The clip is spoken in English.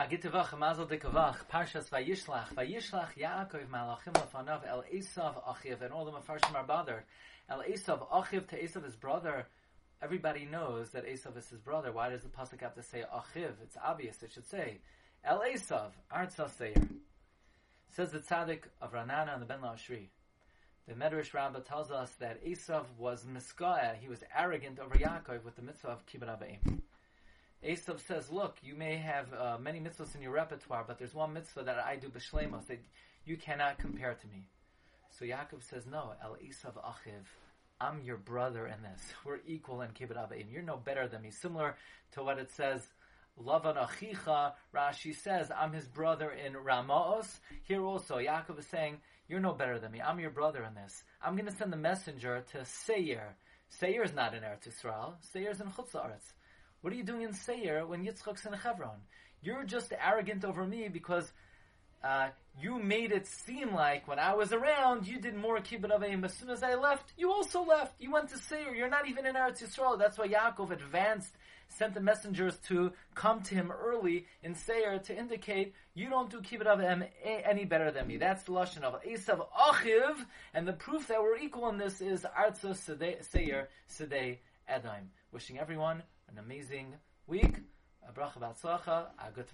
Agitavach Mazel Dekavach Parshas Vayishlach Vayishlach Yaakov Malachim Lefanav El Esav Achiv and all the mafarshim are bothered. El Esav Achiv to Esav his brother. Everybody knows that Esav is his brother. Why does the pasuk have to say Achiv? It's obvious. It should say El Esav Artsa Seir. Says the tzaddik of Ranana and the Ben Lashri. The Medrash Rabbah tells us that Esav was miskaya. He was arrogant over Yaakov with the mitzvah of kibbut Avim. Esav says, look, you may have uh, many mitzvahs in your repertoire, but there's one mitzvah that I do b'shlemos that you cannot compare to me. So Yaakov says, no, El Esav Achiv, I'm your brother in this. We're equal in Kibbut Avim. You're no better than me. Similar to what it says, Lavan Achicha, Rashi says, I'm his brother in Ramaos. Here also, Yaakov is saying, you're no better than me. I'm your brother in this. I'm going to send the messenger to Seir. Seir is not in Eretz Yisrael. Seir is in Chutz La'aretz. What are you doing in Seir when Yitzchak's in Hebron? You're just arrogant over me because uh, you made it seem like when I was around, you did more kibbut avim. As soon as I left, you also left. You went to Seir. You're not even in Eretz Yisrael. That's why Yaakov advanced, sent the messengers to come to him early in Seir to indicate you don't do kibbut avim any better than me. That's the lashon of Esav Achiv, and the proof that we're equal in this is Arza Seir Sedei Edaim. Wishing everyone an amazing week. A bracha b'atzlacha, a good